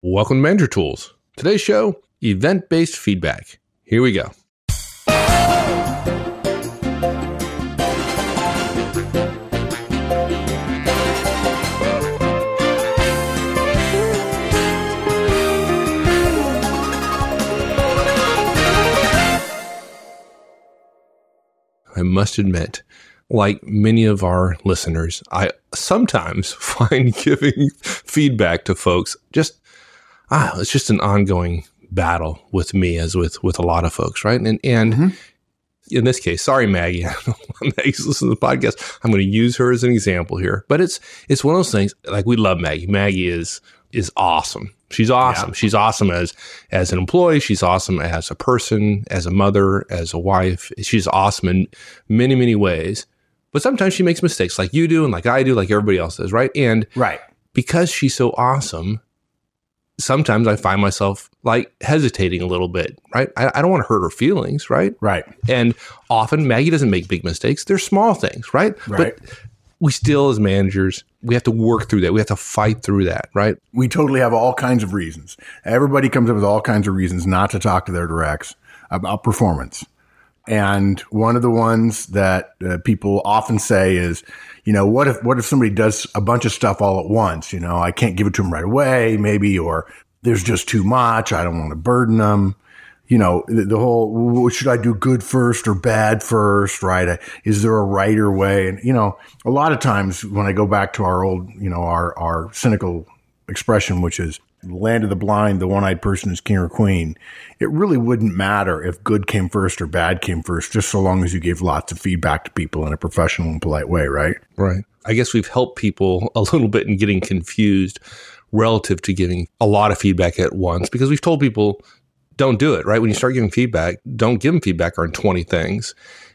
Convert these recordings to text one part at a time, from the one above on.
Welcome to Manager Tools. Today's show event based feedback. Here we go. I must admit, like many of our listeners, I sometimes find giving feedback to folks just ah, it's just an ongoing battle with me as with with a lot of folks, right? And and mm-hmm. in this case, sorry Maggie, Maggie's listening to the podcast. I'm going to use her as an example here, but it's it's one of those things. Like we love Maggie. Maggie is is awesome. She's awesome. Yeah. She's awesome as as an employee. She's awesome as a person, as a mother, as a wife. She's awesome in many many ways. But sometimes she makes mistakes, like you do, and like I do, like everybody else does, right? And right because she's so awesome, sometimes I find myself like hesitating a little bit, right? I, I, don't want to hurt her feelings, right? Right. And often Maggie doesn't make big mistakes. They're small things, right? Right. But we still, as managers, we have to work through that. We have to fight through that, right? We totally have all kinds of reasons. Everybody comes up with all kinds of reasons not to talk to their directs about performance. And one of the ones that uh, people often say is, you know, what if, what if somebody does a bunch of stuff all at once? You know, I can't give it to them right away, maybe, or there's just too much. I don't want to burden them. You know, the, the whole, should I do good first or bad first? Right. Is there a righter way? And, you know, a lot of times when I go back to our old, you know, our, our cynical expression, which is land of the blind, the one eyed person is king or queen. It really wouldn't matter if good came first or bad came first, just so long as you gave lots of feedback to people in a professional and polite way, right? Right. I guess we've helped people a little bit in getting confused relative to giving a lot of feedback at once because we've told people don't do it, right? When you start giving feedback, don't give them feedback on 20 things.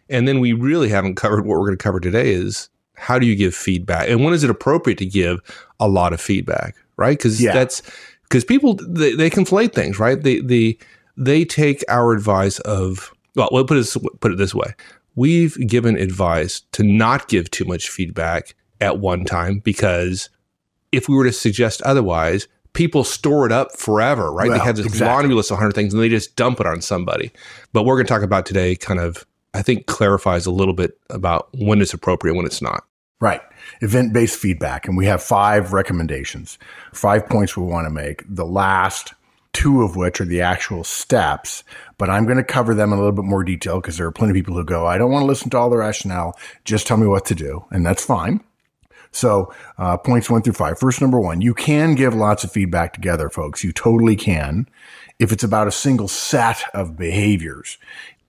And then we really haven't covered what we're going to cover today is how do you give feedback and when is it appropriate to give a lot of feedback, right? Because yeah. that's because people they, they conflate things, right? They they they take our advice of well, we'll put it put it this way: we've given advice to not give too much feedback at one time because if we were to suggest otherwise, people store it up forever, right? Well, they have this exactly. laundry list of 100 things and they just dump it on somebody. But we're going to talk about today kind of, I think, clarifies a little bit about when it's appropriate, when it's not. Right. Event based feedback. And we have five recommendations, five points we want to make. The last two of which are the actual steps, but I'm going to cover them in a little bit more detail because there are plenty of people who go, I don't want to listen to all the rationale. Just tell me what to do. And that's fine. So, uh, points one through five. First, number one, you can give lots of feedback together, folks. You totally can. If it's about a single set of behaviors,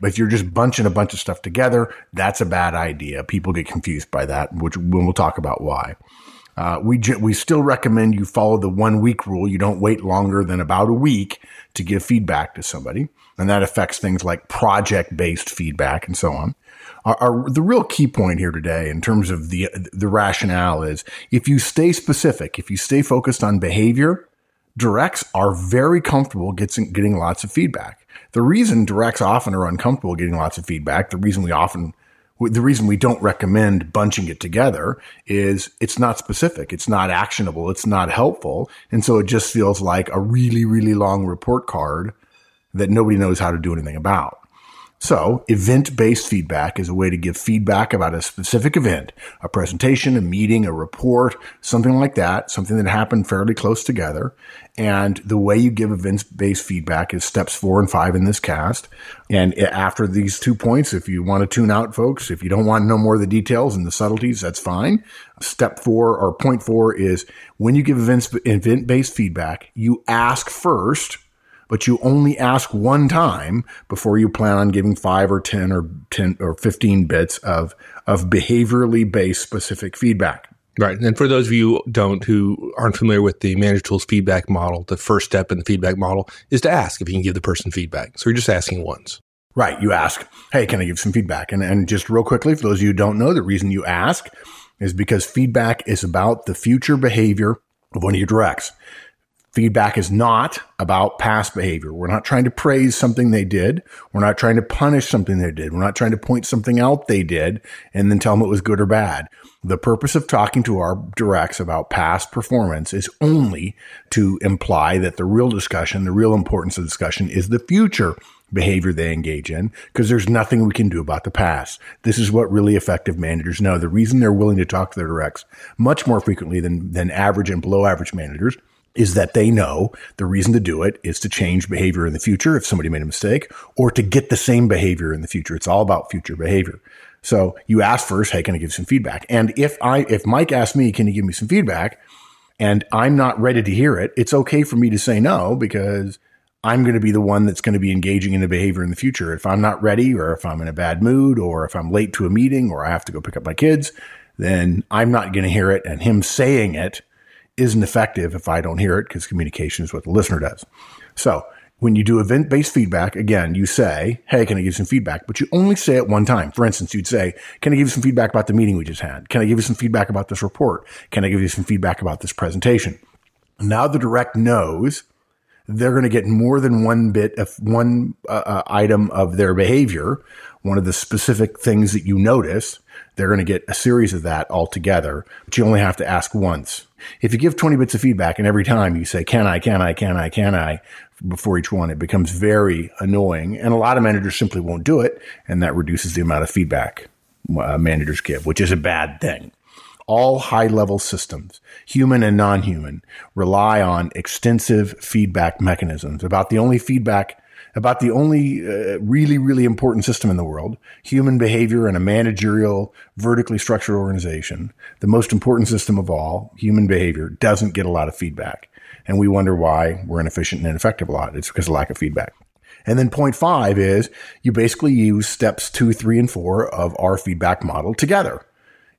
but if you're just bunching a bunch of stuff together, that's a bad idea. People get confused by that, which we'll talk about why. Uh, we we still recommend you follow the one week rule. You don't wait longer than about a week to give feedback to somebody, and that affects things like project based feedback and so on. Our, our, the real key point here today, in terms of the the rationale, is if you stay specific, if you stay focused on behavior, directs are very comfortable getting getting lots of feedback. The reason directs often are uncomfortable getting lots of feedback, the reason we often the reason we don't recommend bunching it together is it's not specific. It's not actionable. It's not helpful. And so it just feels like a really, really long report card that nobody knows how to do anything about. So event based feedback is a way to give feedback about a specific event, a presentation, a meeting, a report, something like that, something that happened fairly close together. And the way you give event based feedback is steps four and five in this cast. And after these two points, if you want to tune out folks, if you don't want to know more of the details and the subtleties, that's fine. Step four or point four is when you give event based feedback, you ask first but you only ask one time before you plan on giving five or 10 or 10 or 15 bits of, of behaviorally based specific feedback. Right. And for those of you don't who aren't familiar with the manager tools feedback model, the first step in the feedback model is to ask if you can give the person feedback. So you're just asking once. Right. You ask, Hey, can I give some feedback? And, and just real quickly, for those of you who don't know, the reason you ask is because feedback is about the future behavior of one of your directs Feedback is not about past behavior. We're not trying to praise something they did. We're not trying to punish something they did. We're not trying to point something out they did and then tell them it was good or bad. The purpose of talking to our directs about past performance is only to imply that the real discussion, the real importance of discussion is the future behavior they engage in because there's nothing we can do about the past. This is what really effective managers know. The reason they're willing to talk to their directs much more frequently than, than average and below average managers is that they know the reason to do it is to change behavior in the future if somebody made a mistake or to get the same behavior in the future. It's all about future behavior. So you ask first, hey, can I give some feedback? And if I, if Mike asks me, can you give me some feedback? And I'm not ready to hear it, it's okay for me to say no because I'm going to be the one that's going to be engaging in the behavior in the future. If I'm not ready or if I'm in a bad mood or if I'm late to a meeting or I have to go pick up my kids, then I'm not going to hear it. And him saying it isn't effective if I don't hear it because communication is what the listener does. So when you do event based feedback, again, you say, Hey, can I give you some feedback? But you only say it one time. For instance, you'd say, Can I give you some feedback about the meeting we just had? Can I give you some feedback about this report? Can I give you some feedback about this presentation? Now the direct knows they're going to get more than one bit of one uh, uh, item of their behavior, one of the specific things that you notice. They're going to get a series of that altogether, but you only have to ask once. If you give 20 bits of feedback and every time you say, can I, can I, can I, can I, before each one, it becomes very annoying. And a lot of managers simply won't do it. And that reduces the amount of feedback uh, managers give, which is a bad thing. All high level systems, human and non human, rely on extensive feedback mechanisms. About the only feedback about the only uh, really, really important system in the world, human behavior in a managerial, vertically structured organization, the most important system of all, human behavior, doesn't get a lot of feedback. And we wonder why we're inefficient and ineffective a lot. It's because of lack of feedback. And then point five is you basically use steps two, three, and four of our feedback model together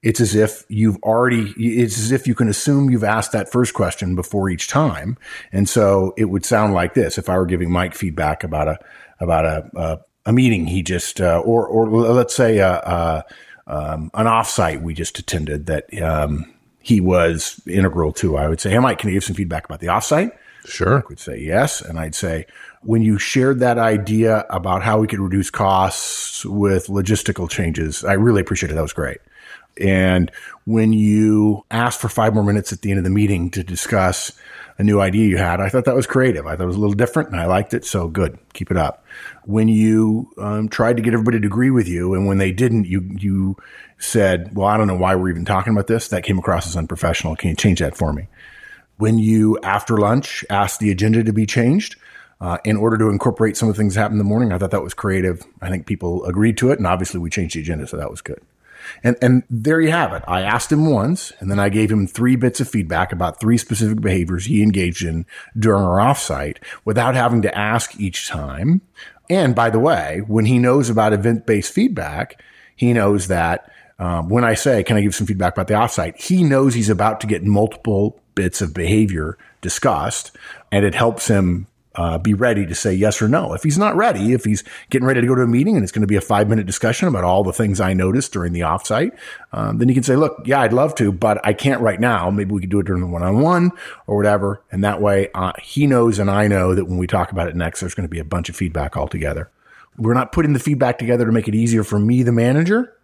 it's as if you've already, it's as if you can assume you've asked that first question before each time. And so it would sound like this. If I were giving Mike feedback about a, about a, a, a meeting he just, uh, or, or let's say, a, a um, an offsite we just attended that, um, he was integral to, I would say, Hey, Mike, can you give some feedback about the offsite? Sure. I would say yes. And I'd say, when you shared that idea about how we could reduce costs with logistical changes, I really appreciate it. That was great. And when you asked for five more minutes at the end of the meeting to discuss a new idea you had, I thought that was creative. I thought it was a little different and I liked it. So good. Keep it up. When you um, tried to get everybody to agree with you and when they didn't, you, you said, well, I don't know why we're even talking about this. That came across as unprofessional. Can you change that for me? When you, after lunch, asked the agenda to be changed, uh, in order to incorporate some of the things that happened in the morning. I thought that was creative. I think people agreed to it, and obviously we changed the agenda, so that was good. And, and there you have it. I asked him once and then I gave him three bits of feedback about three specific behaviors he engaged in during our offsite without having to ask each time. And by the way, when he knows about event based feedback, he knows that um, when I say, can I give some feedback about the offsite? He knows he's about to get multiple bits of behavior discussed and it helps him uh, be ready to say yes or no. If he's not ready, if he's getting ready to go to a meeting and it's going to be a five minute discussion about all the things I noticed during the offsite, um, then he can say, look, yeah, I'd love to, but I can't right now. Maybe we could do it during the one on one or whatever. And that way uh, he knows and I know that when we talk about it next, there's going to be a bunch of feedback altogether. We're not putting the feedback together to make it easier for me, the manager.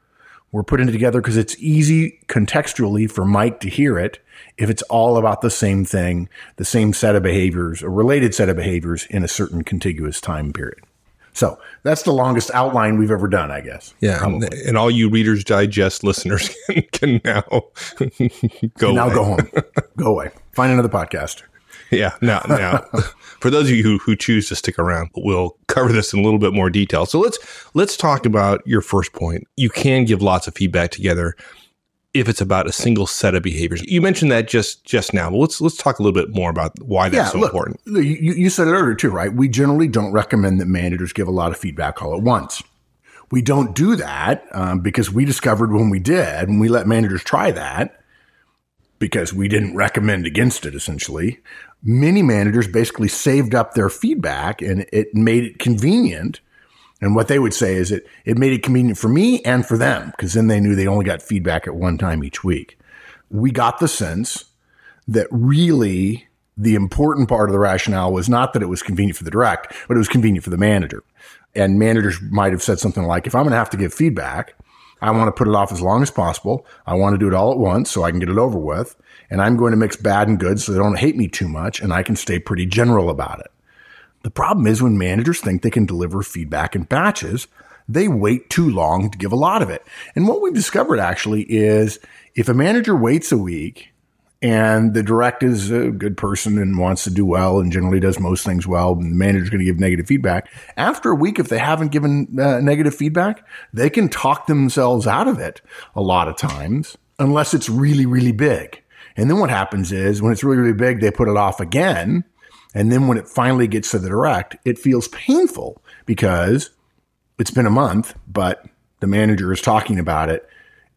We're putting it together because it's easy contextually for Mike to hear it if it's all about the same thing, the same set of behaviors, a related set of behaviors in a certain contiguous time period. So that's the longest outline we've ever done, I guess. Yeah, probably. and all you Reader's Digest listeners can, can now go can now go home, go away, find another podcast. Yeah, now now for those of you who, who choose to stick around, we'll cover this in a little bit more detail. So let's let's talk about your first point. You can give lots of feedback together if it's about a single set of behaviors. You mentioned that just just now, but let's let's talk a little bit more about why that's yeah, so look, important. You, you said it earlier too, right? We generally don't recommend that managers give a lot of feedback all at once. We don't do that um, because we discovered when we did, and we let managers try that because we didn't recommend against it essentially many managers basically saved up their feedback and it made it convenient. And what they would say is it, it made it convenient for me and for them because then they knew they only got feedback at one time each week. We got the sense that really The important part of the rationale was not that it was convenient for the direct, but it was convenient for the manager. And managers might have said something like, if I'm going to have to give feedback, I want to put it off as long as possible. I want to do it all at once so I can get it over with. And I'm going to mix bad and good so they don't hate me too much and I can stay pretty general about it. The problem is when managers think they can deliver feedback in batches, they wait too long to give a lot of it. And what we've discovered actually is if a manager waits a week and the direct is a good person and wants to do well and generally does most things well, and the manager's going to give negative feedback. After a week, if they haven't given uh, negative feedback, they can talk themselves out of it a lot of times, unless it's really, really big. And then what happens is when it's really, really big, they put it off again. And then when it finally gets to the direct, it feels painful because it's been a month, but the manager is talking about it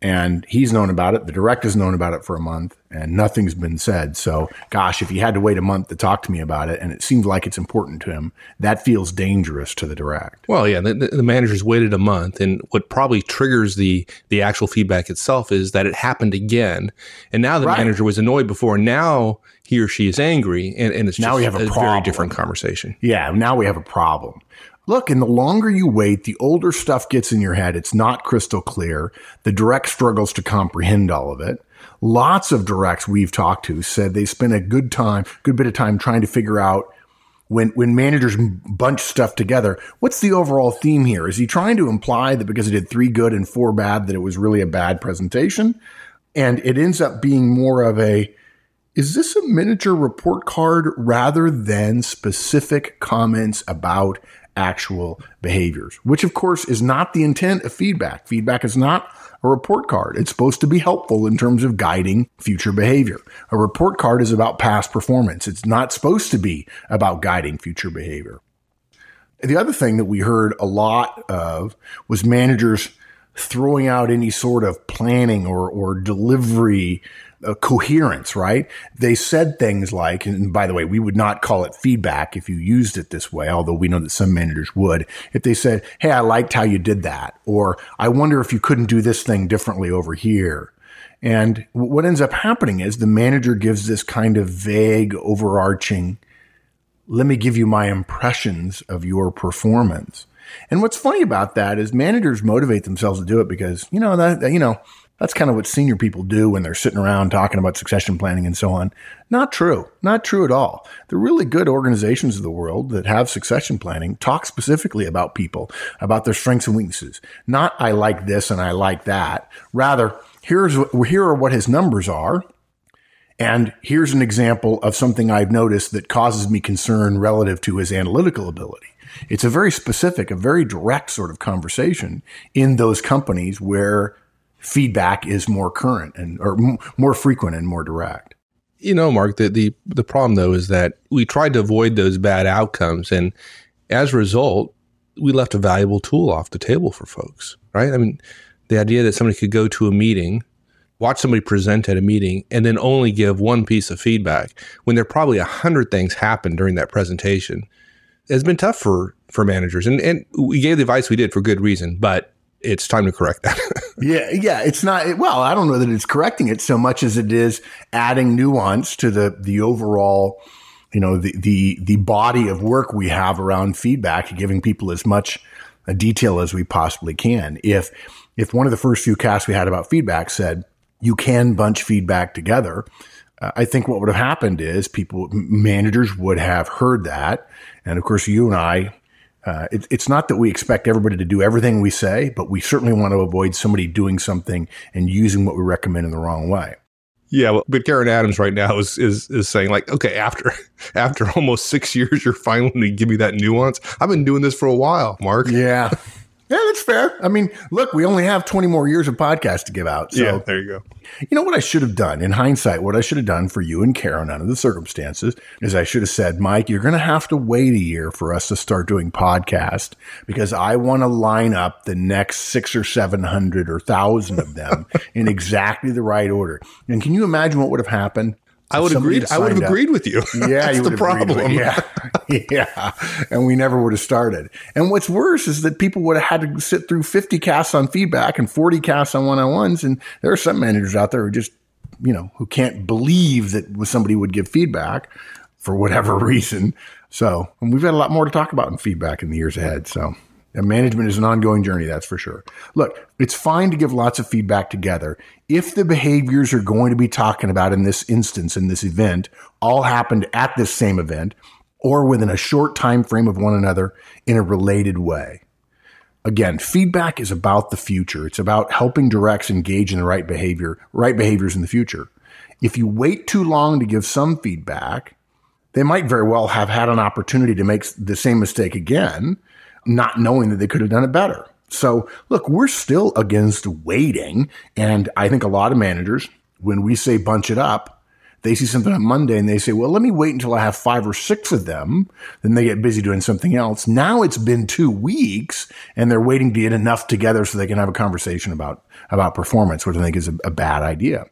and he's known about it. The director's known about it for a month and nothing's been said. So, gosh, if he had to wait a month to talk to me about it and it seems like it's important to him, that feels dangerous to the direct. Well, yeah, the, the manager's waited a month and what probably triggers the the actual feedback itself is that it happened again. And now the right. manager was annoyed before. Now he or she is angry and, and it's now we have a, a very different conversation. Yeah, now we have a problem. Look, and the longer you wait, the older stuff gets in your head. It's not crystal clear. The direct struggles to comprehend all of it. Lots of directs we've talked to said they spent a good time, good bit of time trying to figure out when when managers bunch stuff together, what's the overall theme here? Is he trying to imply that because it did three good and four bad that it was really a bad presentation? And it ends up being more of a is this a miniature report card rather than specific comments about actual behaviors, which of course is not the intent of feedback. Feedback is not a report card. It's supposed to be helpful in terms of guiding future behavior. A report card is about past performance. It's not supposed to be about guiding future behavior. The other thing that we heard a lot of was managers throwing out any sort of planning or, or delivery coherence, right? They said things like, and by the way, we would not call it feedback if you used it this way, although we know that some managers would. If they said, Hey, I liked how you did that, or I wonder if you couldn't do this thing differently over here. And what ends up happening is the manager gives this kind of vague, overarching, let me give you my impressions of your performance. And what's funny about that is managers motivate themselves to do it because, you know, that, you know, that's kind of what senior people do when they're sitting around talking about succession planning and so on. Not true. Not true at all. The really good organizations of the world that have succession planning talk specifically about people, about their strengths and weaknesses. Not I like this and I like that. Rather, here's here are what his numbers are. And here's an example of something I've noticed that causes me concern relative to his analytical ability. It's a very specific, a very direct sort of conversation in those companies where feedback is more current and or m- more frequent and more direct. You know, Mark, the, the the problem though is that we tried to avoid those bad outcomes, and as a result, we left a valuable tool off the table for folks. Right? I mean, the idea that somebody could go to a meeting, watch somebody present at a meeting, and then only give one piece of feedback when there probably a hundred things happened during that presentation has been tough for for managers. And and we gave the advice we did for good reason, but it's time to correct that. yeah, yeah, it's not. Well, I don't know that it's correcting it so much as it is adding nuance to the the overall, you know, the the the body of work we have around feedback, giving people as much detail as we possibly can. If if one of the first few casts we had about feedback said you can bunch feedback together. Uh, I think what would have happened is people, managers would have heard that. And of course, you and I uh, it, it's not that we expect everybody to do everything we say, but we certainly want to avoid somebody doing something and using what we recommend in the wrong way. Yeah, well, but Karen Adams right now is is is saying like, okay, after after almost six years, you're finally going to give me that nuance. I've been doing this for a while, Mark. Yeah, Yeah, that's fair. I mean, look, we only have 20 more years of podcast to give out. So, yeah, there you go. You know what I should have done in hindsight? What I should have done for you and Karen under the circumstances is I should have said, Mike, you're going to have to wait a year for us to start doing podcast because I want to line up the next six or 700 or thousand of them in exactly the right order. And can you imagine what would have happened? I would agree. I would have agreed with you. Yeah, That's the problem. Yeah, yeah, and we never would have started. And what's worse is that people would have had to sit through fifty casts on feedback and forty casts on one on ones. And there are some managers out there who just, you know, who can't believe that somebody would give feedback. for whatever reason. So and we've got a lot more to talk about in feedback in the years ahead. So and management is an ongoing journey, that's for sure. Look, it's fine to give lots of feedback together if the behaviors you're going to be talking about in this instance, in this event, all happened at this same event or within a short time frame of one another in a related way. Again, feedback is about the future. It's about helping directs engage in the right behavior, right behaviors in the future. If you wait too long to give some feedback, they might very well have had an opportunity to make the same mistake again not knowing that they could have done it better. So look, we're still against waiting. And I think a lot of managers, when we say bunch it up, they see something on Monday and they say, well, let me wait until I have five or six of them. Then they get busy doing something else. Now it's been two weeks and they're waiting to get enough together so they can have a conversation about, about performance, which I think is a, a bad idea.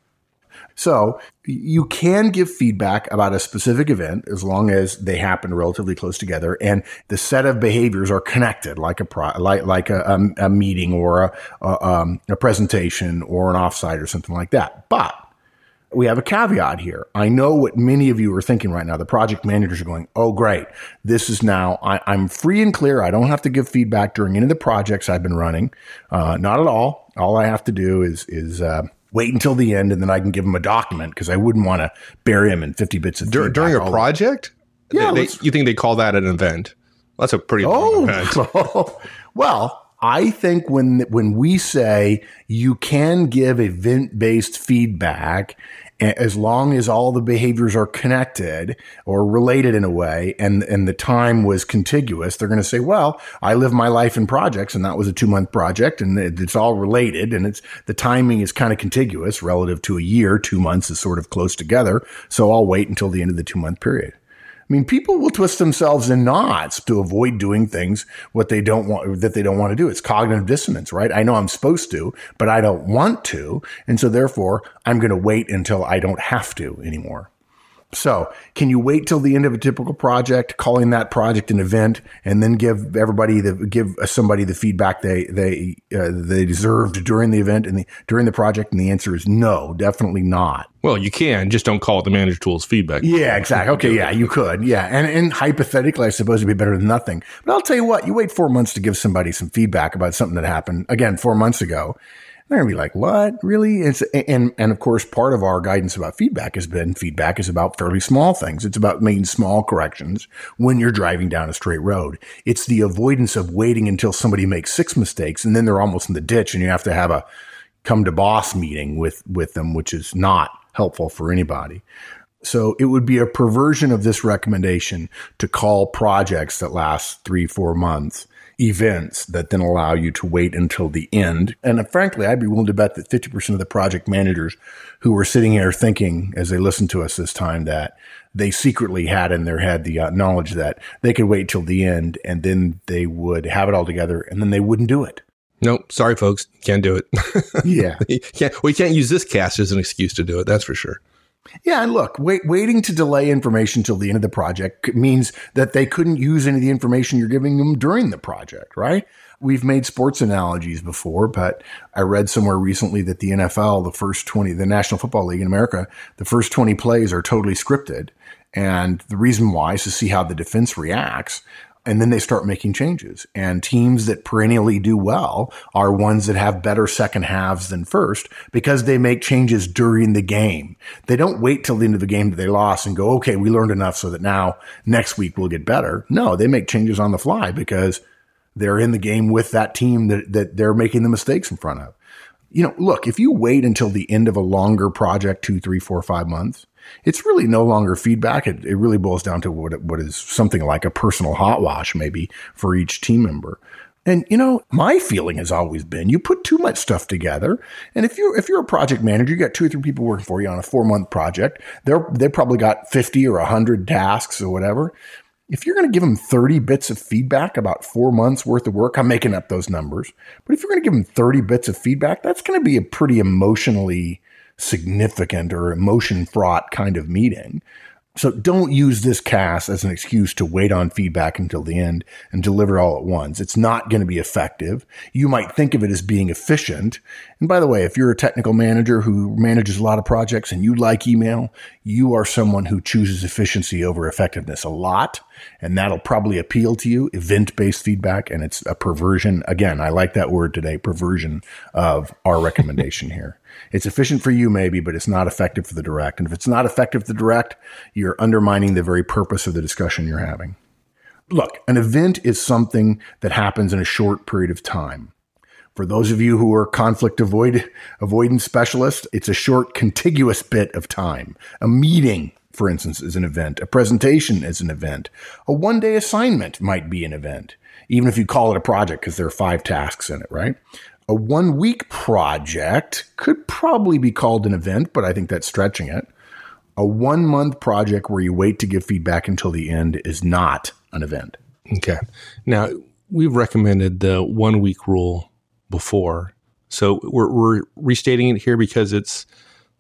So you can give feedback about a specific event as long as they happen relatively close together and the set of behaviors are connected, like a pro, like like a, a, a meeting or a, a, um, a presentation or an offsite or something like that. But we have a caveat here. I know what many of you are thinking right now. The project managers are going, "Oh, great! This is now I, am free and clear. I don't have to give feedback during any of the projects I've been running. Uh, not at all. All I have to do is is uh, wait until the end and then I can give them a document because I wouldn't want to bury them in 50 bits of Dur- during a project. Yeah, they, they, you think they call that an event? That's a pretty oh, event. well, I think when when we say you can give event based feedback as long as all the behaviors are connected or related in a way and, and the time was contiguous, they're going to say, well, I live my life in projects and that was a two month project and it's all related and it's the timing is kind of contiguous relative to a year. Two months is sort of close together. So I'll wait until the end of the two month period. I mean, people will twist themselves in knots to avoid doing things what they don't want that they don't want to do. It's cognitive dissonance, right? I know I'm supposed to, but I don't want to, and so therefore I'm going to wait until I don't have to anymore. So, can you wait till the end of a typical project, calling that project an event, and then give everybody the give somebody the feedback they they uh, they deserved during the event and the, during the project? And the answer is no, definitely not. Well, you can just don't call it the manager tools feedback. Yeah, exactly. Okay, yeah, you could. Yeah, and and hypothetically, I suppose it'd be better than nothing. But I'll tell you what, you wait four months to give somebody some feedback about something that happened again four months ago they're gonna be like, "What? Really?" It's and and of course, part of our guidance about feedback has been feedback is about fairly small things. It's about making small corrections when you're driving down a straight road. It's the avoidance of waiting until somebody makes six mistakes and then they're almost in the ditch, and you have to have a come to boss meeting with with them, which is not helpful for anybody. So it would be a perversion of this recommendation to call projects that last three, four months events that then allow you to wait until the end. And uh, frankly, I'd be willing to bet that 50% of the project managers who were sitting here thinking as they listened to us this time that they secretly had in their head the uh, knowledge that they could wait till the end and then they would have it all together and then they wouldn't do it. Nope. Sorry, folks. Can't do it. yeah. can't, we can't use this cast as an excuse to do it. That's for sure. Yeah, and look, wait, waiting to delay information till the end of the project means that they couldn't use any of the information you're giving them during the project, right? We've made sports analogies before, but I read somewhere recently that the NFL, the first 20, the National Football League in America, the first 20 plays are totally scripted. And the reason why is to see how the defense reacts and then they start making changes. And teams that perennially do well are ones that have better second halves than first because they make changes during the game. They don't wait till the end of the game that they lost and go, okay, we learned enough so that now next week we'll get better. No, they make changes on the fly because they're in the game with that team that, that they're making the mistakes in front of. You know, look, if you wait until the end of a longer project, two, three, four, five months, it's really no longer feedback. It, it really boils down to what, what is something like a personal hot wash, maybe for each team member. And you know, my feeling has always been you put too much stuff together. And if you're if you're a project manager, you got two or three people working for you on a four month project. They're they probably got fifty or hundred tasks or whatever. If you're going to give them 30 bits of feedback about four months worth of work, I'm making up those numbers. But if you're going to give them 30 bits of feedback, that's going to be a pretty emotionally significant or emotion fraught kind of meeting. So don't use this cast as an excuse to wait on feedback until the end and deliver all at once. It's not going to be effective. You might think of it as being efficient. And by the way, if you're a technical manager who manages a lot of projects and you like email, you are someone who chooses efficiency over effectiveness a lot. And that'll probably appeal to you, event based feedback. And it's a perversion. Again, I like that word today, perversion of our recommendation here. It's efficient for you, maybe, but it's not effective for the direct. And if it's not effective for the direct, you're undermining the very purpose of the discussion you're having. Look, an event is something that happens in a short period of time. For those of you who are conflict avoid, avoidance specialists, it's a short, contiguous bit of time. A meeting, for instance, is an event. A presentation is an event. A one day assignment might be an event, even if you call it a project because there are five tasks in it, right? A one week project could probably be called an event, but I think that's stretching it. A one month project where you wait to give feedback until the end is not an event. Okay. Now, we've recommended the one week rule before. So we're, we're restating it here because it's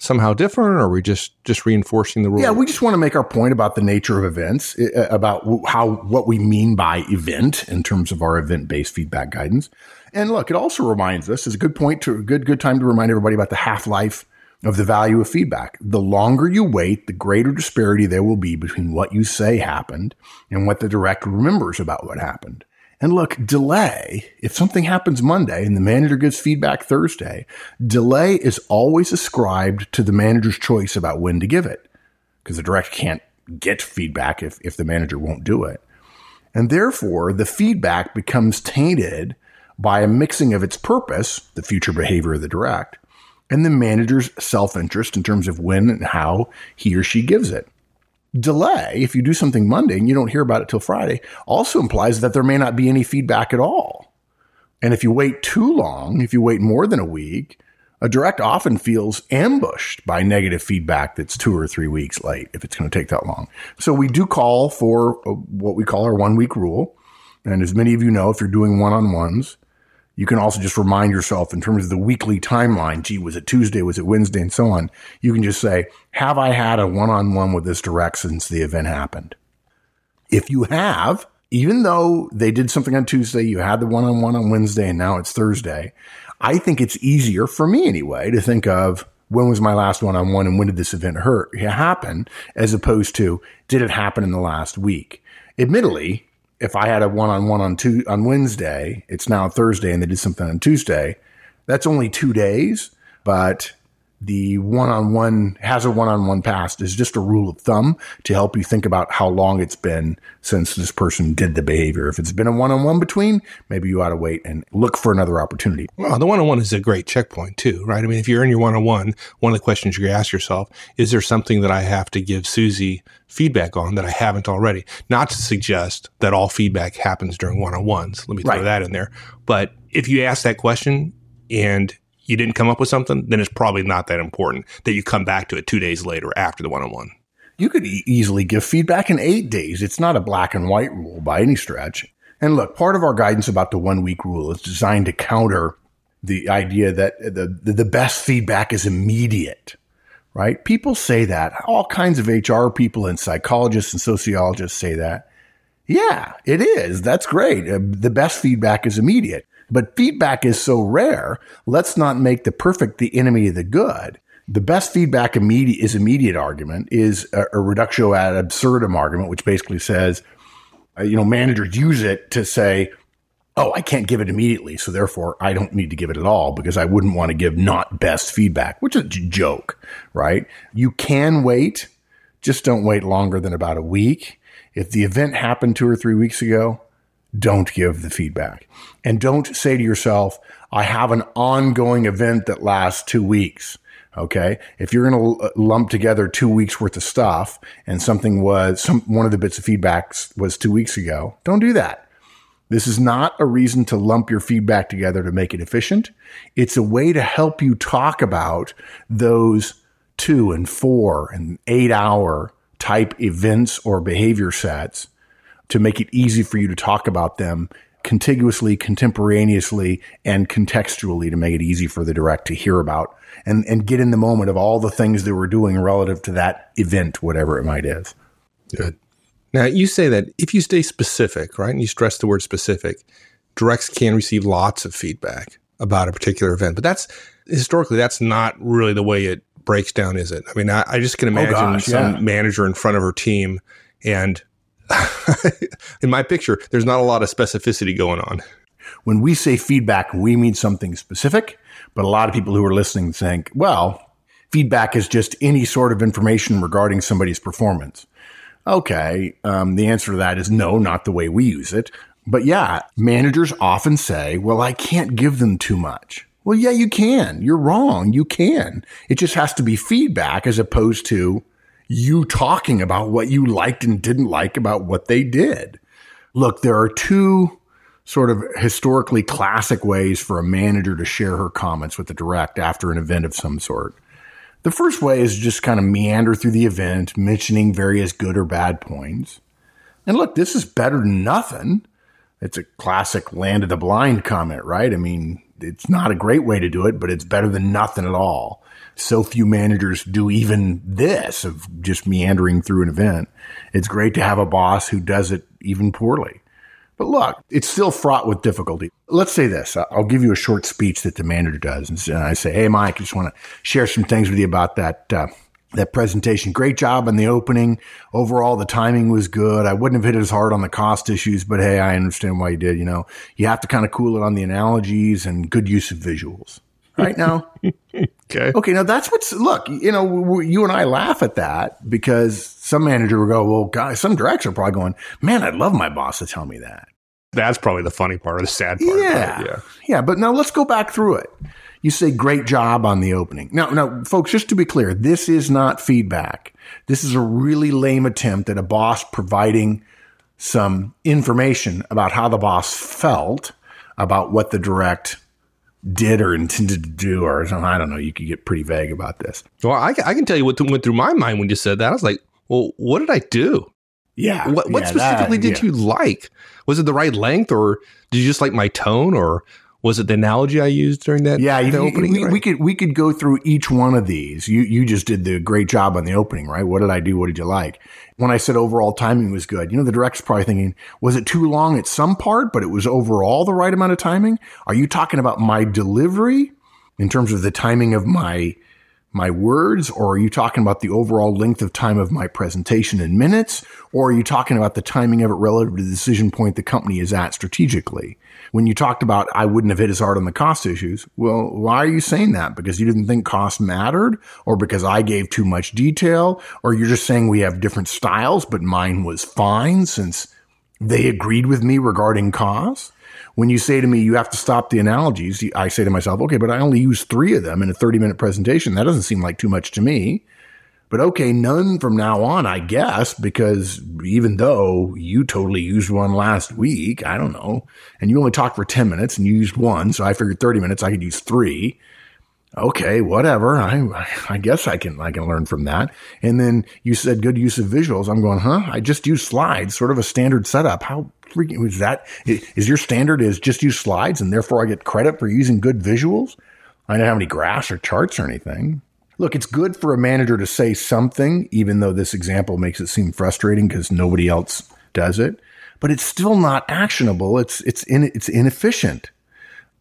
somehow different or are we just just reinforcing the rule yeah we just want to make our point about the nature of events uh, about how what we mean by event in terms of our event based feedback guidance and look, it also reminds us, is a good point to a good, good time to remind everybody about the half life of the value of feedback. The longer you wait, the greater disparity there will be between what you say happened and what the director remembers about what happened. And look, delay, if something happens Monday and the manager gives feedback Thursday, delay is always ascribed to the manager's choice about when to give it because the director can't get feedback if, if the manager won't do it. And therefore, the feedback becomes tainted by a mixing of its purpose, the future behavior of the direct, and the manager's self interest in terms of when and how he or she gives it. Delay, if you do something Monday and you don't hear about it till Friday, also implies that there may not be any feedback at all. And if you wait too long, if you wait more than a week, a direct often feels ambushed by negative feedback that's two or three weeks late if it's going to take that long. So we do call for uh, what we call our one week rule. And as many of you know, if you're doing one on ones, you can also just remind yourself in terms of the weekly timeline. Gee, was it Tuesday? Was it Wednesday? And so on. You can just say, have I had a one on one with this direct since the event happened? If you have, even though they did something on Tuesday, you had the one on one on Wednesday and now it's Thursday. I think it's easier for me anyway to think of when was my last one on one and when did this event hurt happen as opposed to did it happen in the last week? Admittedly, if I had a one on one on two on Wednesday, it's now Thursday, and they did something on Tuesday. That's only two days, but the one on one has a one on one past is just a rule of thumb to help you think about how long it's been since this person did the behavior. If it's been a one on one between, maybe you ought to wait and look for another opportunity. Well, the one on one is a great checkpoint too, right? I mean, if you're in your one on one, of the questions you ask yourself, is there something that I have to give Susie feedback on that I haven't already? Not to suggest that all feedback happens during one on ones. Let me throw right. that in there. But if you ask that question and you didn't come up with something, then it's probably not that important that you come back to it two days later after the one on one. You could e- easily give feedback in eight days. It's not a black and white rule by any stretch. And look, part of our guidance about the one week rule is designed to counter the idea that the, the, best feedback is immediate, right? People say that. All kinds of HR people and psychologists and sociologists say that. Yeah, it is. That's great. Uh, the best feedback is immediate. But feedback is so rare. Let's not make the perfect the enemy of the good. The best feedback immediate is immediate argument is a, a reductio ad absurdum argument, which basically says, uh, you know, managers use it to say, oh, I can't give it immediately. So therefore I don't need to give it at all because I wouldn't want to give not best feedback, which is a joke, right? You can wait. Just don't wait longer than about a week. If the event happened two or three weeks ago, don't give the feedback. And don't say to yourself, I have an ongoing event that lasts two weeks. Okay. If you're going to uh, lump together two weeks worth of stuff and something was some, one of the bits of feedback was two weeks ago, don't do that. This is not a reason to lump your feedback together to make it efficient. It's a way to help you talk about those two and four and eight hour type events or behavior sets to make it easy for you to talk about them contiguously, contemporaneously, and contextually to make it easy for the direct to hear about and, and get in the moment of all the things that we're doing relative to that event, whatever it might is. Good. Now, you say that if you stay specific, right, and you stress the word specific, directs can receive lots of feedback about a particular event. But that's historically, that's not really the way it breaks down, is it? I mean, I, I just can oh, imagine oh gosh, some yeah. manager in front of her team and in my picture, there's not a lot of specificity going on. When we say feedback, we mean something specific, but a lot of people who are listening think, well, feedback is just any sort of information regarding somebody's performance. Okay, um, the answer to that is no, not the way we use it. But yeah, managers often say, well, I can't give them too much. Well, yeah, you can. You're wrong. You can. It just has to be feedback as opposed to you talking about what you liked and didn't like about what they did. Look, there are two sort of historically classic ways for a manager to share her comments with the direct after an event of some sort. The first way is just kind of meander through the event, mentioning various good or bad points. And look, this is better than nothing. It's a classic land of the blind comment, right? I mean, it's not a great way to do it, but it's better than nothing at all so few managers do even this of just meandering through an event. It's great to have a boss who does it even poorly. But look, it's still fraught with difficulty. Let's say this. I'll give you a short speech that the manager does. And I say, Hey, Mike, I just want to share some things with you about that, uh, that presentation. Great job on the opening. Overall, the timing was good. I wouldn't have hit as hard on the cost issues, but hey, I understand why you did. You know, you have to kind of cool it on the analogies and good use of visuals right now. okay. Okay. Now that's what's look. You know, you and I laugh at that because some manager will go, "Well, guys, some director are probably going, man, I'd love my boss to tell me that." That's probably the funny part or the sad part. Yeah. yeah. Yeah. But now let's go back through it. You say great job on the opening. Now, now, folks, just to be clear, this is not feedback. This is a really lame attempt at a boss providing some information about how the boss felt about what the direct did or intended to do, or something. I don't know. You could get pretty vague about this. Well, I, I can tell you what went through my mind when you said that. I was like, well, what did I do? Yeah. What, what yeah, specifically that, did yeah. you like? Was it the right length, or did you just like my tone, or was it the analogy I used during that? Yeah, you, opening. We, right? we, could we could go through each one of these. You you just did the great job on the opening, right? What did I do? What did you like? When I said overall timing was good, you know the director's probably thinking, was it too long at some part, but it was overall the right amount of timing? Are you talking about my delivery in terms of the timing of my my words, or are you talking about the overall length of time of my presentation in minutes, or are you talking about the timing of it relative to the decision point the company is at strategically? When you talked about I wouldn't have hit as hard on the cost issues, well, why are you saying that? Because you didn't think cost mattered, or because I gave too much detail, or you're just saying we have different styles, but mine was fine since they agreed with me regarding cost? When you say to me, you have to stop the analogies, I say to myself, okay, but I only use three of them in a 30 minute presentation. That doesn't seem like too much to me. But okay, none from now on, I guess, because even though you totally used one last week, I don't know, and you only talked for 10 minutes and you used one. So I figured 30 minutes, I could use three okay, whatever. I, I guess I can, I can learn from that. And then you said good use of visuals. I'm going, huh? I just use slides, sort of a standard setup. How freaking is that? Is your standard is just use slides and therefore I get credit for using good visuals? I don't have any graphs or charts or anything. Look, it's good for a manager to say something, even though this example makes it seem frustrating because nobody else does it, but it's still not actionable. It's, it's, in, it's inefficient.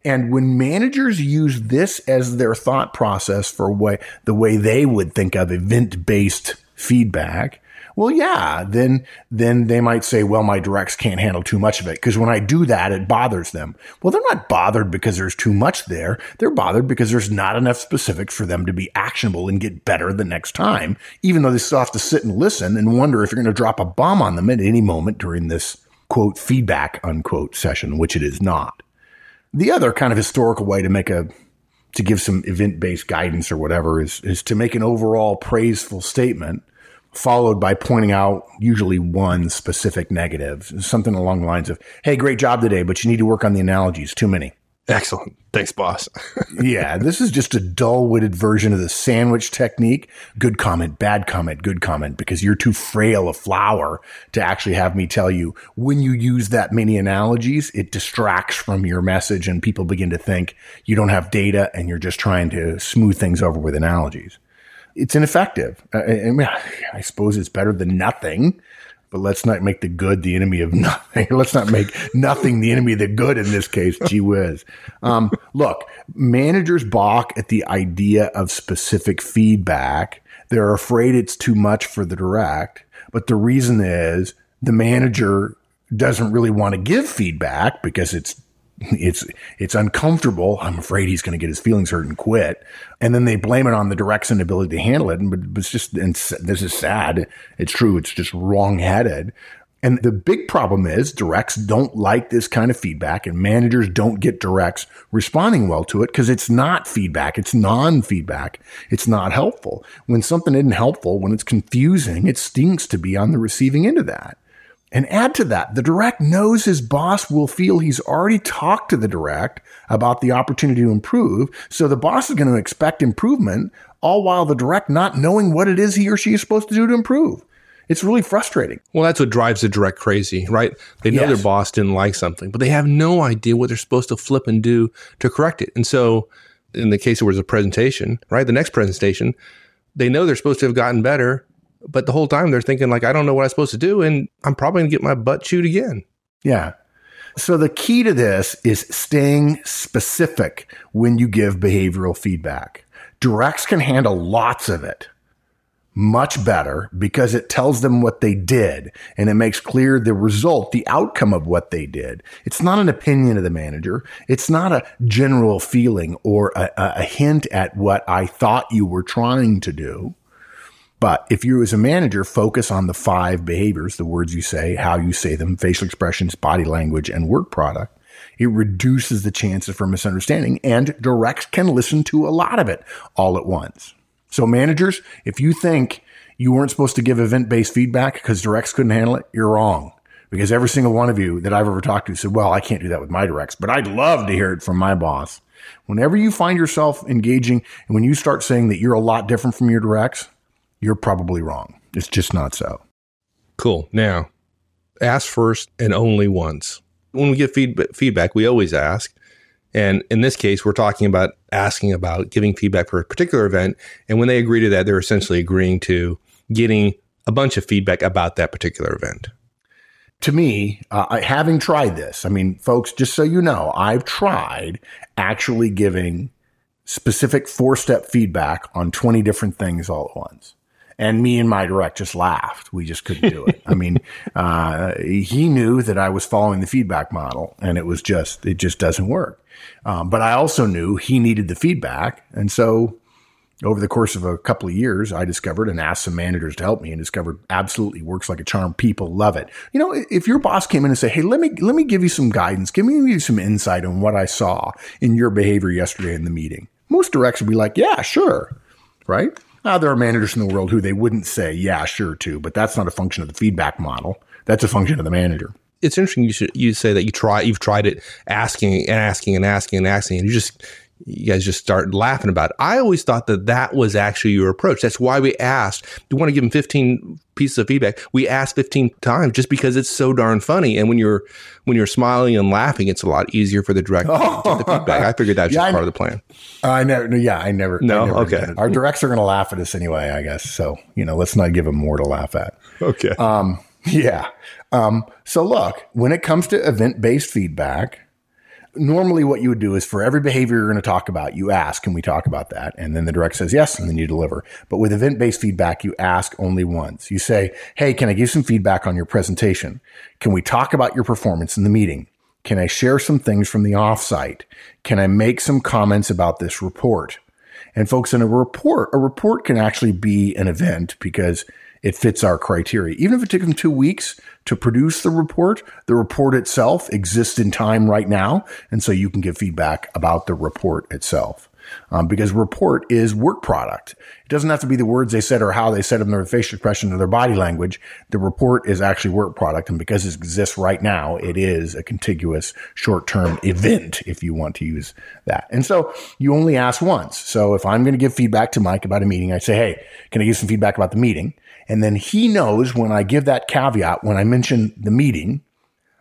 And when managers use this as their thought process for way, the way they would think of event based feedback, well, yeah, then, then they might say, well, my directs can't handle too much of it. Cause when I do that, it bothers them. Well, they're not bothered because there's too much there. They're bothered because there's not enough specifics for them to be actionable and get better the next time, even though they still have to sit and listen and wonder if you're going to drop a bomb on them at any moment during this quote feedback unquote session, which it is not. The other kind of historical way to make a to give some event based guidance or whatever is is to make an overall praiseful statement followed by pointing out usually one specific negative, something along the lines of, Hey, great job today, but you need to work on the analogies. Too many. Excellent. Thanks, boss. yeah, this is just a dull witted version of the sandwich technique. Good comment, bad comment, good comment, because you're too frail a flower to actually have me tell you when you use that many analogies, it distracts from your message and people begin to think you don't have data and you're just trying to smooth things over with analogies. it's ineffective. I, I, mean, I suppose it's better than nothing, but let's not make the good the enemy of nothing. let's not make nothing the enemy of the good in this case. Gee whiz. Um, look, managers balk at the idea of specific feedback. They're afraid it's too much for the direct, but the reason is the manager doesn't really want to give feedback because it's it's it's uncomfortable. I'm afraid he's going to get his feelings hurt and quit. And then they blame it on the direct's inability to handle it. And but it's just and this is sad. It's true. It's just wrongheaded. And the big problem is directs don't like this kind of feedback and managers don't get directs responding well to it because it's not feedback. It's non-feedback. It's not helpful. When something isn't helpful, when it's confusing, it stinks to be on the receiving end of that. And add to that, the direct knows his boss will feel he's already talked to the direct about the opportunity to improve. So the boss is going to expect improvement, all while the direct not knowing what it is he or she is supposed to do to improve. It's really frustrating. Well, that's what drives the direct crazy, right? They know yes. their boss didn't like something, but they have no idea what they're supposed to flip and do to correct it. And so, in the case where there's a presentation, right? The next presentation, they know they're supposed to have gotten better, but the whole time they're thinking like, I don't know what I'm supposed to do, and I'm probably gonna get my butt chewed again. Yeah. So the key to this is staying specific when you give behavioral feedback. Directs can handle lots of it much better because it tells them what they did and it makes clear the result, the outcome of what they did. It's not an opinion of the manager. It's not a general feeling or a, a hint at what I thought you were trying to do. But if you as a manager focus on the five behaviors, the words you say, how you say them, facial expressions, body language, and work product, it reduces the chances for misunderstanding and directs can listen to a lot of it all at once. So managers, if you think you weren't supposed to give event based feedback because directs couldn't handle it, you're wrong. Because every single one of you that I've ever talked to said, well, I can't do that with my directs, but I'd love to hear it from my boss. Whenever you find yourself engaging and when you start saying that you're a lot different from your directs, you're probably wrong. It's just not so. Cool. Now, ask first and only once. When we get feed- feedback, we always ask. And in this case, we're talking about asking about giving feedback for a particular event. And when they agree to that, they're essentially agreeing to getting a bunch of feedback about that particular event. To me, uh, having tried this, I mean, folks, just so you know, I've tried actually giving specific four step feedback on 20 different things all at once. And me and my direct just laughed. We just couldn't do it. I mean, uh, he knew that I was following the feedback model and it was just, it just doesn't work. Um, but I also knew he needed the feedback. And so over the course of a couple of years, I discovered and asked some managers to help me and discovered absolutely works like a charm. People love it. You know, if your boss came in and said, Hey, let me, let me give you some guidance. Give me, give me some insight on what I saw in your behavior yesterday in the meeting. Most directs would be like, yeah, sure. Right. Now, there are managers in the world who they wouldn't say, yeah, sure, to, but that's not a function of the feedback model. That's a function of the manager. It's interesting you should you say that you try you've tried it asking and asking and asking and asking and you just you guys just start laughing about it. I always thought that that was actually your approach. That's why we asked. Do you want to give them 15 pieces of feedback? We asked 15 times just because it's so darn funny. And when you're when you're smiling and laughing, it's a lot easier for the director oh. to get the feedback. I figured that's yeah, just part of the plan. I never. Yeah, I never. No, I never okay. Our directs are going to laugh at us anyway, I guess. So you know, let's not give them more to laugh at. Okay. Um. Yeah. Um. So look, when it comes to event based feedback normally what you would do is for every behavior you're going to talk about, you ask, can we talk about that? And then the director says yes, and then you deliver. But with event based feedback, you ask only once. You say, Hey, can I give some feedback on your presentation? Can we talk about your performance in the meeting? Can I share some things from the offsite? Can I make some comments about this report? And folks, in a report, a report can actually be an event because it fits our criteria. Even if it took them two weeks to produce the report, the report itself exists in time right now. And so you can give feedback about the report itself. Um, because report is work product. It doesn't have to be the words they said or how they said them, their facial expression or their body language. The report is actually work product. And because it exists right now, it is a contiguous short term event, if you want to use that. And so you only ask once. So if I'm going to give feedback to Mike about a meeting, I say, Hey, can I give some feedback about the meeting? And then he knows when I give that caveat, when I mention the meeting,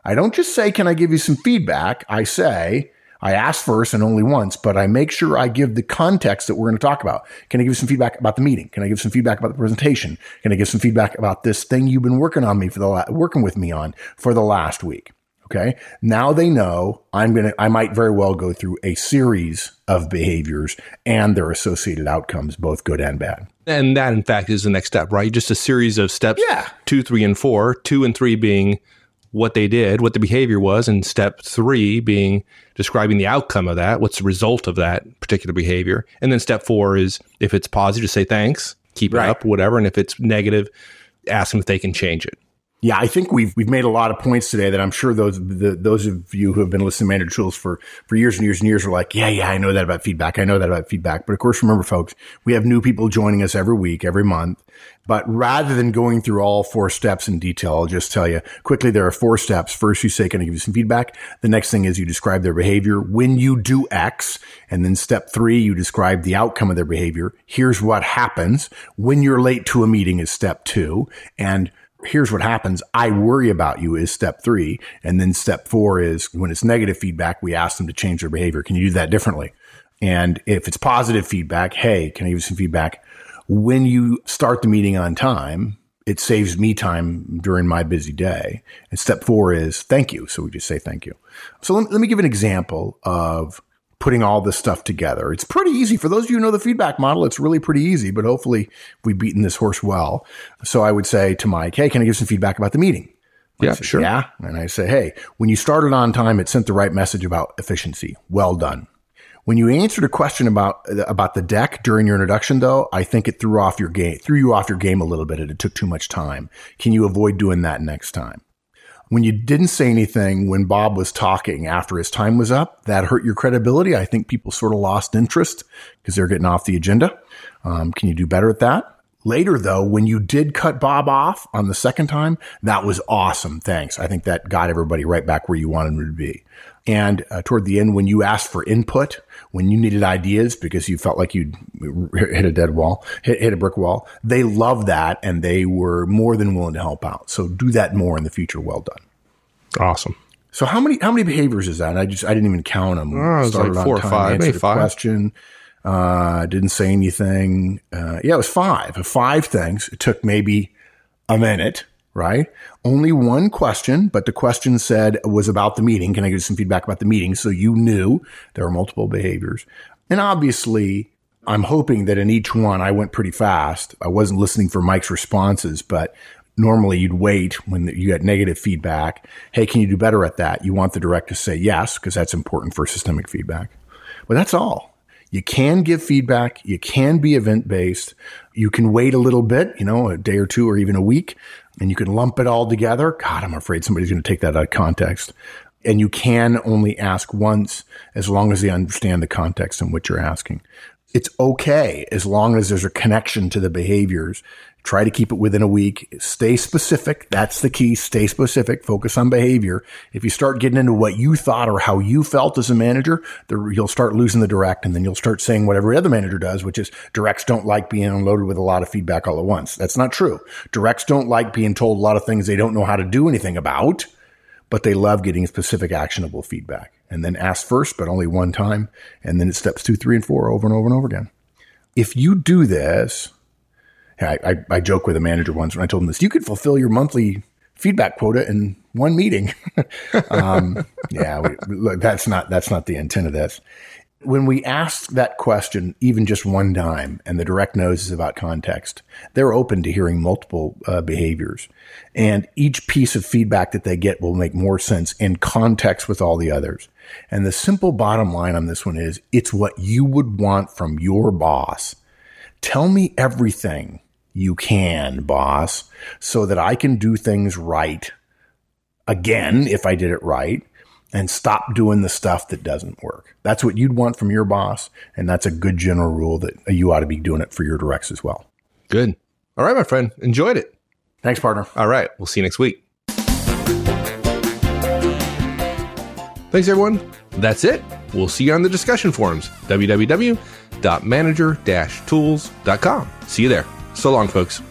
I don't just say, can I give you some feedback? I say, I ask first and only once, but I make sure I give the context that we're going to talk about. Can I give you some feedback about the meeting? Can I give some feedback about the presentation? Can I give some feedback about this thing you've been working on me for the la- working with me on for the last week? Okay. Now they know I'm going to, I might very well go through a series of behaviors and their associated outcomes, both good and bad. And that, in fact, is the next step, right? Just a series of steps Yeah. two, three, and four. Two and three being what they did, what the behavior was, and step three being describing the outcome of that, what's the result of that particular behavior. And then step four is if it's positive, just say thanks, keep it Right. up, whatever. And if it's negative, ask them if they can change it. Yeah, I think we've we've made a lot of points today that I'm sure those the, those of you who have been listening to Manager Tools for for years and years and years are like, yeah, yeah, I know that about feedback. I know that about feedback. But of course, remember, folks, we have new people joining us every week, every month. But rather than going through all four steps in detail, I'll just tell you quickly there are four steps. First, you say, Can I give you some feedback? The next thing is you describe their behavior when you do X. And then step three, you describe the outcome of their behavior. Here's what happens when you're late to a meeting is step two. And here's what happens. I worry about you is step three. And then step four is when it's negative feedback, we ask them to change their behavior. Can you do that differently? And if it's positive feedback, hey, can I give you some feedback? When you start the meeting on time, it saves me time during my busy day. And step four is thank you. So we just say thank you. So let, let me give an example of putting all this stuff together. It's pretty easy. For those of you who know the feedback model, it's really pretty easy, but hopefully we've beaten this horse well. So I would say to Mike, hey, can I give some feedback about the meeting? Yeah, says, sure. Yeah. And I say, hey, when you started on time, it sent the right message about efficiency. Well done. When you answered a question about about the deck during your introduction, though, I think it threw off your game, threw you off your game a little bit, and it took too much time. Can you avoid doing that next time? When you didn't say anything when Bob was talking after his time was up, that hurt your credibility. I think people sort of lost interest because they're getting off the agenda. Um, can you do better at that? Later, though, when you did cut Bob off on the second time, that was awesome. Thanks. I think that got everybody right back where you wanted them to be. And uh, toward the end, when you asked for input, when you needed ideas because you felt like you'd hit a dead wall, hit, hit a brick wall, they loved that and they were more than willing to help out. So do that more in the future. Well done. Awesome. So how many how many behaviors is that? I just I didn't even count them. Oh, it like four or five, maybe five. question, uh, didn't say anything. Uh, yeah, it was five. Five things. It took maybe a minute, right? Only one question, but the question said was about the meeting. Can I give some feedback about the meeting? So you knew there were multiple behaviors, and obviously. I'm hoping that in each one I went pretty fast. I wasn't listening for Mike's responses, but normally you'd wait when you get negative feedback. Hey, can you do better at that? You want the director to say yes, because that's important for systemic feedback. But that's all. You can give feedback. You can be event based. You can wait a little bit, you know, a day or two or even a week, and you can lump it all together. God, I'm afraid somebody's going to take that out of context. And you can only ask once as long as they understand the context in which you're asking. It's okay as long as there's a connection to the behaviors. Try to keep it within a week. Stay specific. That's the key. Stay specific. Focus on behavior. If you start getting into what you thought or how you felt as a manager, you'll start losing the direct and then you'll start saying what every other manager does, which is directs don't like being unloaded with a lot of feedback all at once. That's not true. Directs don't like being told a lot of things they don't know how to do anything about, but they love getting specific actionable feedback and then ask first, but only one time. And then it steps two, three, and four over and over and over again. If you do this, I, I, I joke with a manager once when I told him this, you could fulfill your monthly feedback quota in one meeting. um, yeah, we, look, that's not, that's not the intent of this. When we ask that question, even just one time, and the direct knows is about context, they're open to hearing multiple uh, behaviors. And each piece of feedback that they get will make more sense in context with all the others. And the simple bottom line on this one is it's what you would want from your boss. Tell me everything you can, boss, so that I can do things right again if I did it right and stop doing the stuff that doesn't work. That's what you'd want from your boss. And that's a good general rule that you ought to be doing it for your directs as well. Good. All right, my friend. Enjoyed it. Thanks, partner. All right. We'll see you next week. Thanks, everyone. That's it. We'll see you on the discussion forums www.manager-tools.com. See you there. So long, folks.